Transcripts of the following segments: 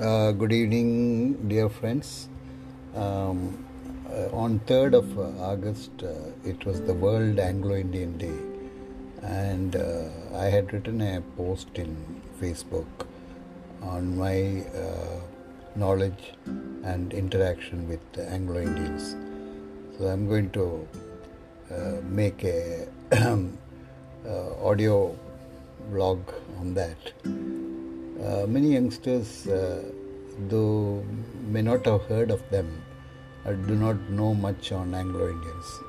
Uh, good evening, dear friends. Um, uh, on 3rd of uh, August, uh, it was the World Anglo Indian Day, and uh, I had written a post in Facebook on my uh, knowledge and interaction with Anglo Indians. So I'm going to make a audio vlog on that. Uh, many youngsters, uh, though may not have heard of them, uh, do not know much on Anglo Indians.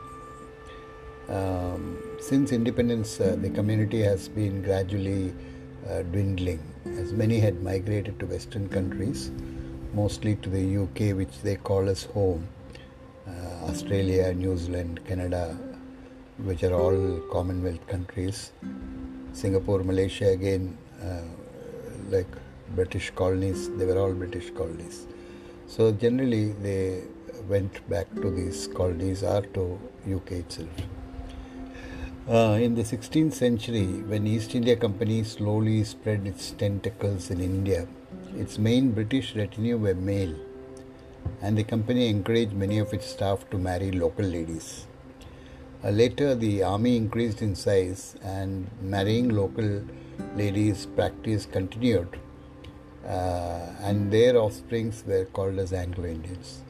Um, since independence, uh, the community has been gradually uh, dwindling, as many had migrated to Western countries, mostly to the UK, which they call as home, uh, Australia, New Zealand, Canada, which are all Commonwealth countries, Singapore, Malaysia, again, uh, like British colonies, they were all British colonies. So generally, they went back to these colonies or to UK itself. Uh, in the 16th century, when East India Company slowly spread its tentacles in India, its main British retinue were male, and the company encouraged many of its staff to marry local ladies. Uh, later, the army increased in size, and marrying local ladies practice continued, uh, and their offsprings were called as Anglo Indians.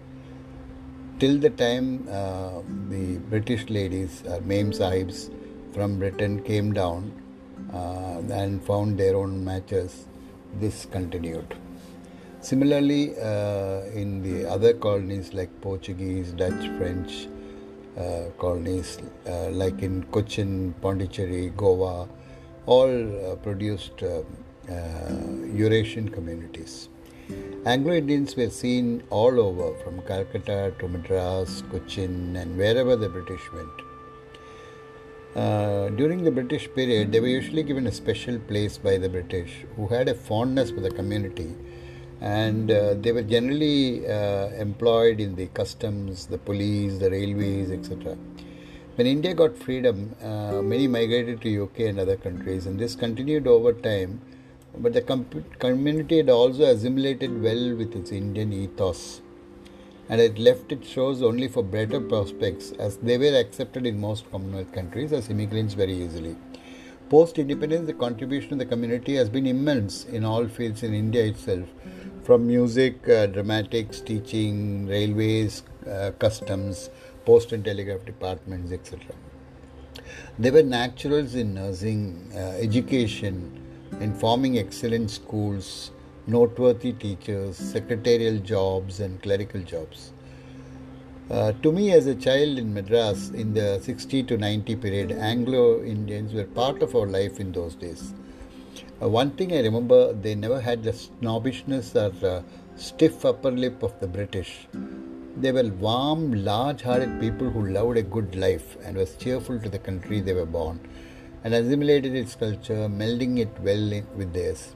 Till the time uh, the British ladies, uh, Mem Sahibs from Britain, came down uh, and found their own matches, this continued. Similarly, uh, in the other colonies like Portuguese, Dutch, French uh, colonies, uh, like in Cochin, Pondicherry, Goa, all uh, produced uh, uh, Eurasian communities. Anglo Indians were seen all over, from Calcutta to Madras, Cochin, and wherever the British went. Uh, during the British period, they were usually given a special place by the British, who had a fondness for the community, and uh, they were generally uh, employed in the customs, the police, the railways, etc. When India got freedom, uh, many migrated to UK and other countries, and this continued over time. But the com- community had also assimilated well with its Indian ethos and it left its shores only for better prospects as they were accepted in most Commonwealth countries as immigrants very easily. Post independence, the contribution of the community has been immense in all fields in India itself, from music, uh, dramatics, teaching, railways, uh, customs, post and telegraph departments, etc. They were naturals in nursing, uh, education, in forming excellent schools, noteworthy teachers, secretarial jobs, and clerical jobs. Uh, to me, as a child in Madras in the 60 to 90 period, Anglo Indians were part of our life in those days. Uh, one thing I remember, they never had the snobbishness or uh, stiff upper lip of the British. They were warm, large hearted people who loved a good life and was cheerful to the country they were born and assimilated its culture, melding it well in, with theirs.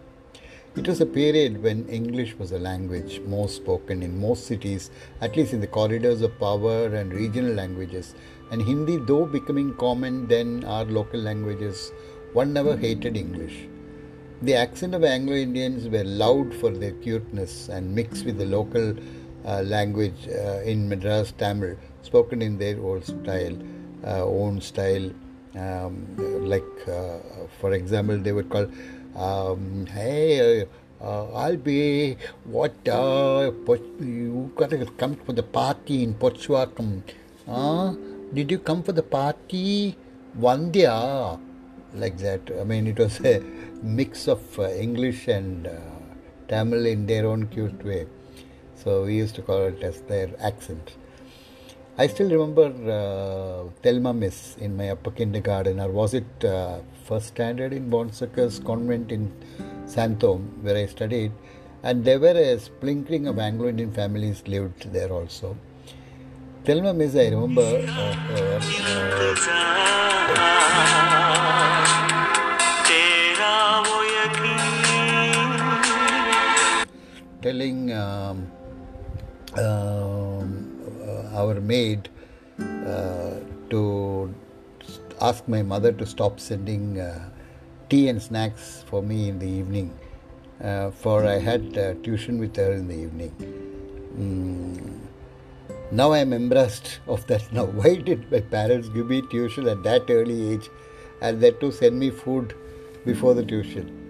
It was a period when English was a language most spoken in most cities, at least in the corridors of power and regional languages. And Hindi, though becoming common then our local languages, one never hated English. The accent of Anglo Indians were loud for their cuteness and mixed with the local language uh, in Madras Tamil, spoken in their own style, uh, own style. Um, like, uh, for example, they would call um, hey, uh, I'll be what uh, you gotta come for the party in Purasawalkam. Uh, did you come for the party? Vandya, like that. I mean, it was a mix of uh, English and uh, Tamil in their own cute way. So we used to call it as their accent. I still remember uh, Thelma Miss in my upper kindergarten, or was it uh, first standard in Bon Secours Convent in Santhome, where I studied, and there were a sprinkling of Anglo Indian families lived there also. Thelma Miss, I remember uh, her, telling um, uh, our maid uh, to ask my mother to stop sending uh, tea and snacks for me in the evening uh, for I had uh, tuition with her in the evening. Mm. Now I am embarrassed of that. Now, why did my parents give me tuition at that early age and that to send me food before the tuition?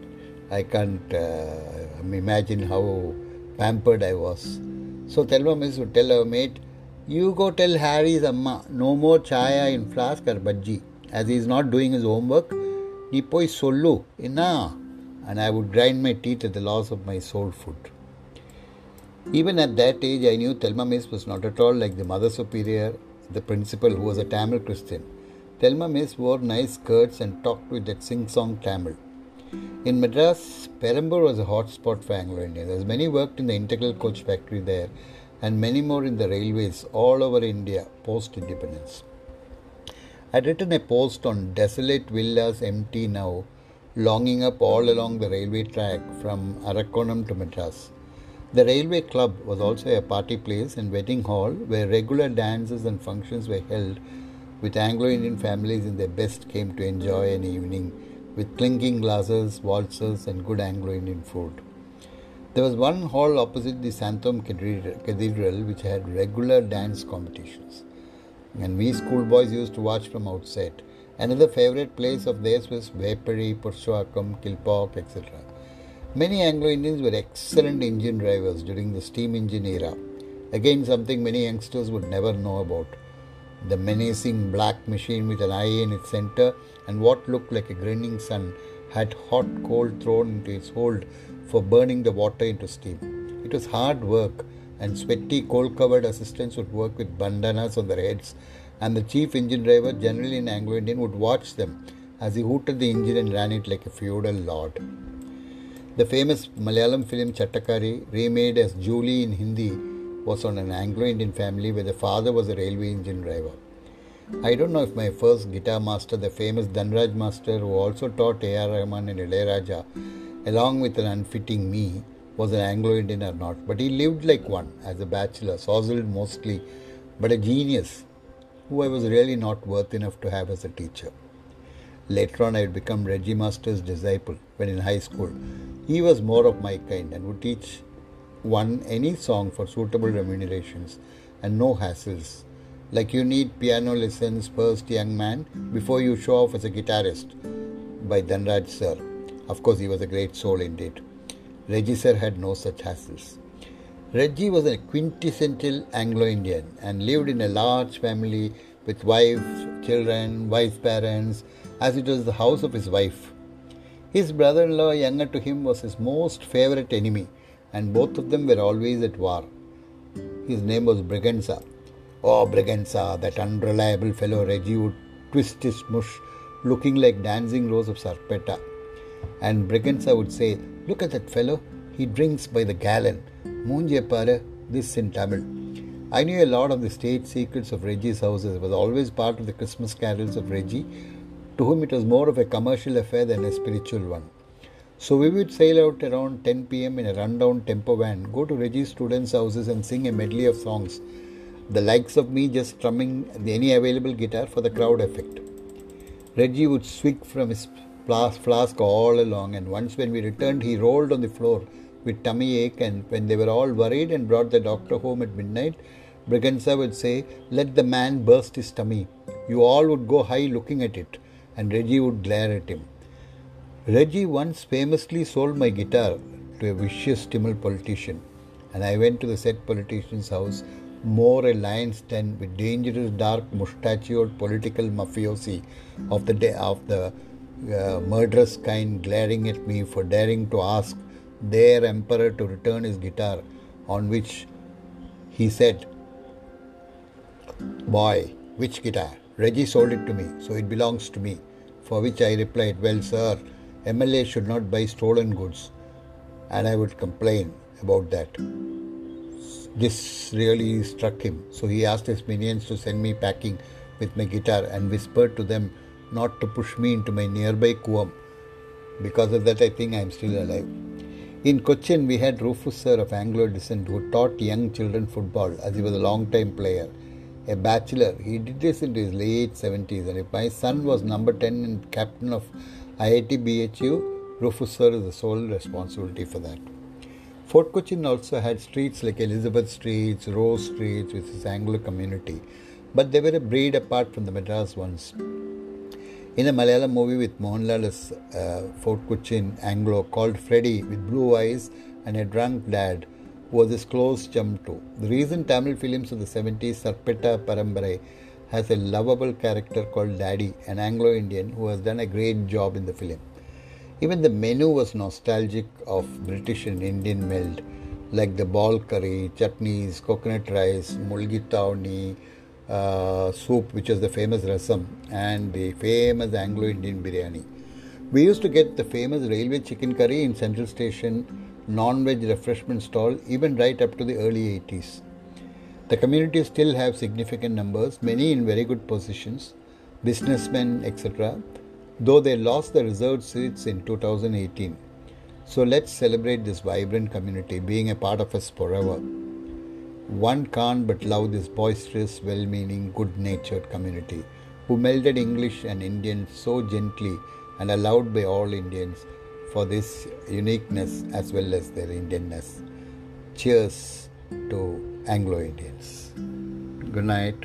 I can't uh, imagine how pampered I was. So Thelma Miss would tell her mate, You go tell Harry's Amma, no more chaya in flask or bhaji. As he is not doing his homework, ni poi sollu, inna. And I would grind my teeth at the loss of my soul food. Even at that age, I knew Thelma Miss was not at all like the Mother Superior, the principal who was a Tamil Christian. Thelma Miss wore nice skirts and talked with that sing song Tamil. In Madras, Perambur was a hot spot for Anglo Indians, as many worked in the integral coach factory there and many more in the railways all over India post independence. I had written a post on desolate villas empty now, longing up all along the railway track from Arakkonam to Madras. The railway club was also a party place and wedding hall where regular dances and functions were held with Anglo Indian families in their best came to enjoy an evening with clinking glasses, waltzes, and good Anglo Indian food. There was one hall opposite the Santhome Cathedral which had regular dance competitions, and we schoolboys used to watch from outside. Another favorite place of theirs was Vepery, Purasawalkam, Kilpauk, etc. Many Anglo Indians were excellent engine drivers during the steam engine era. Again, something many youngsters would never know about. The menacing black machine with an eye in its center and what looked like a grinning sun had hot coal thrown into its hold for burning the water into steam. It was hard work, and sweaty, coal covered assistants would work with bandanas on their heads, and the chief engine driver, generally an Anglo Indian, would watch them as he hooted the engine and ran it like a feudal lord. The famous Malayalam film Chattakari, remade as Julie in Hindi, was on an Anglo Indian family where the father was a railway engine driver. I don't know if my first guitar master, the famous Dhanraj master, who also taught A.R. Rahman and Ilayaraja, along with an unfitting me, was an Anglo Indian or not, but he lived like one as a bachelor, sozzled mostly, but a genius who I was really not worth enough to have as a teacher. Later on, I had become Reggie Master's disciple when in high school. He was more of my kind and would teach one any song for suitable hmm. remunerations and no hassles. Like you need piano lessons first, young man, hmm. before you show off as a guitarist by Dhanraj sir. Of course, he was a great soul indeed. Reggie sir had no such hassles. Reggie was a quintessential Anglo Indian and lived in a large family with wife, children, wife's parents, as it was the house of his wife. His brother in law, younger to him, was his most favorite enemy, and both of them were always at war. His name was Braganza. Oh, Braganza, that unreliable fellow Reggie would twist his mush, looking like dancing rose of Sarpatta. And Braganza would say, Look at that fellow, he drinks by the gallon. Munje para, this in Tamil. I knew a lot of the state secrets of Reggie's houses. It was always part of the Christmas carols of Reggie, to whom it was more of a commercial affair than a spiritual one. So we would sail out around 10 pm in a rundown tempo van, go to Reggie's students' houses and sing a medley of songs, the likes of me just strumming any available guitar for the crowd effect. Reggie would swig from his flask all along, and once when we returned, he rolled on the floor with tummy ache. And when they were all worried and brought the doctor home at midnight, Braganza would say, Let the man burst his tummy. You all would go high looking at it and Reggie would glare at him. Reggie once famously sold my guitar to a vicious Tamil politician, and I went to the said politician's house, more a lion's den with dangerous, dark, mustachioed political mafiosi of the day of the uh, murderous kind glaring at me for daring to ask their emperor to return his guitar, on which he said, Boy, which guitar? Reggie sold it to me, so it belongs to me. For which I replied, Well, sir, MLA should not buy stolen goods. And I would complain about that. This really struck him, so he asked his minions to send me packing with my guitar and whispered to them not to push me into my nearby Cooum. Because of that, I think I am still alive. In Cochin, we had Rufus sir of Anglo descent who taught young children football as he was a long time player a bachelor. He did this in his late 70s. And if my son was number 10 and captain of IIT BHU, Rufus sir is the sole responsibility for that. Fort Cochin also had streets like Elizabeth Streets, Rose Streets, which is Anglo community, but they were a breed apart from the Madras ones. In a Malayalam movie with Mohanlal as uh, Fort Cochin Anglo called Freddy with blue eyes and a drunk dad, who was his close chum too. The recent Tamil films of the 70s, Sarpatta Parambarai, has a lovable character called Daddy, an Anglo Indian who has done a great job in the film. Even the menu was nostalgic of British and Indian meld, like the ball curry, chutneys, coconut rice, mulgi tawni, uh, soup, which is the famous rasam, and the famous Anglo Indian biryani. We used to get the famous railway chicken curry in Central Station non veg refreshment stall even right up to the early 80s. The community still have significant numbers, many in very good positions, businessmen, etc though they lost the reserved seats in 2018. So let's celebrate this vibrant community being a part of us forever. One can't but love this boisterous, well meaning, good natured community who melded English and Indian so gently and allowed by all Indians for this uniqueness as well as their Indianness. Cheers to Anglo Indians. Good night.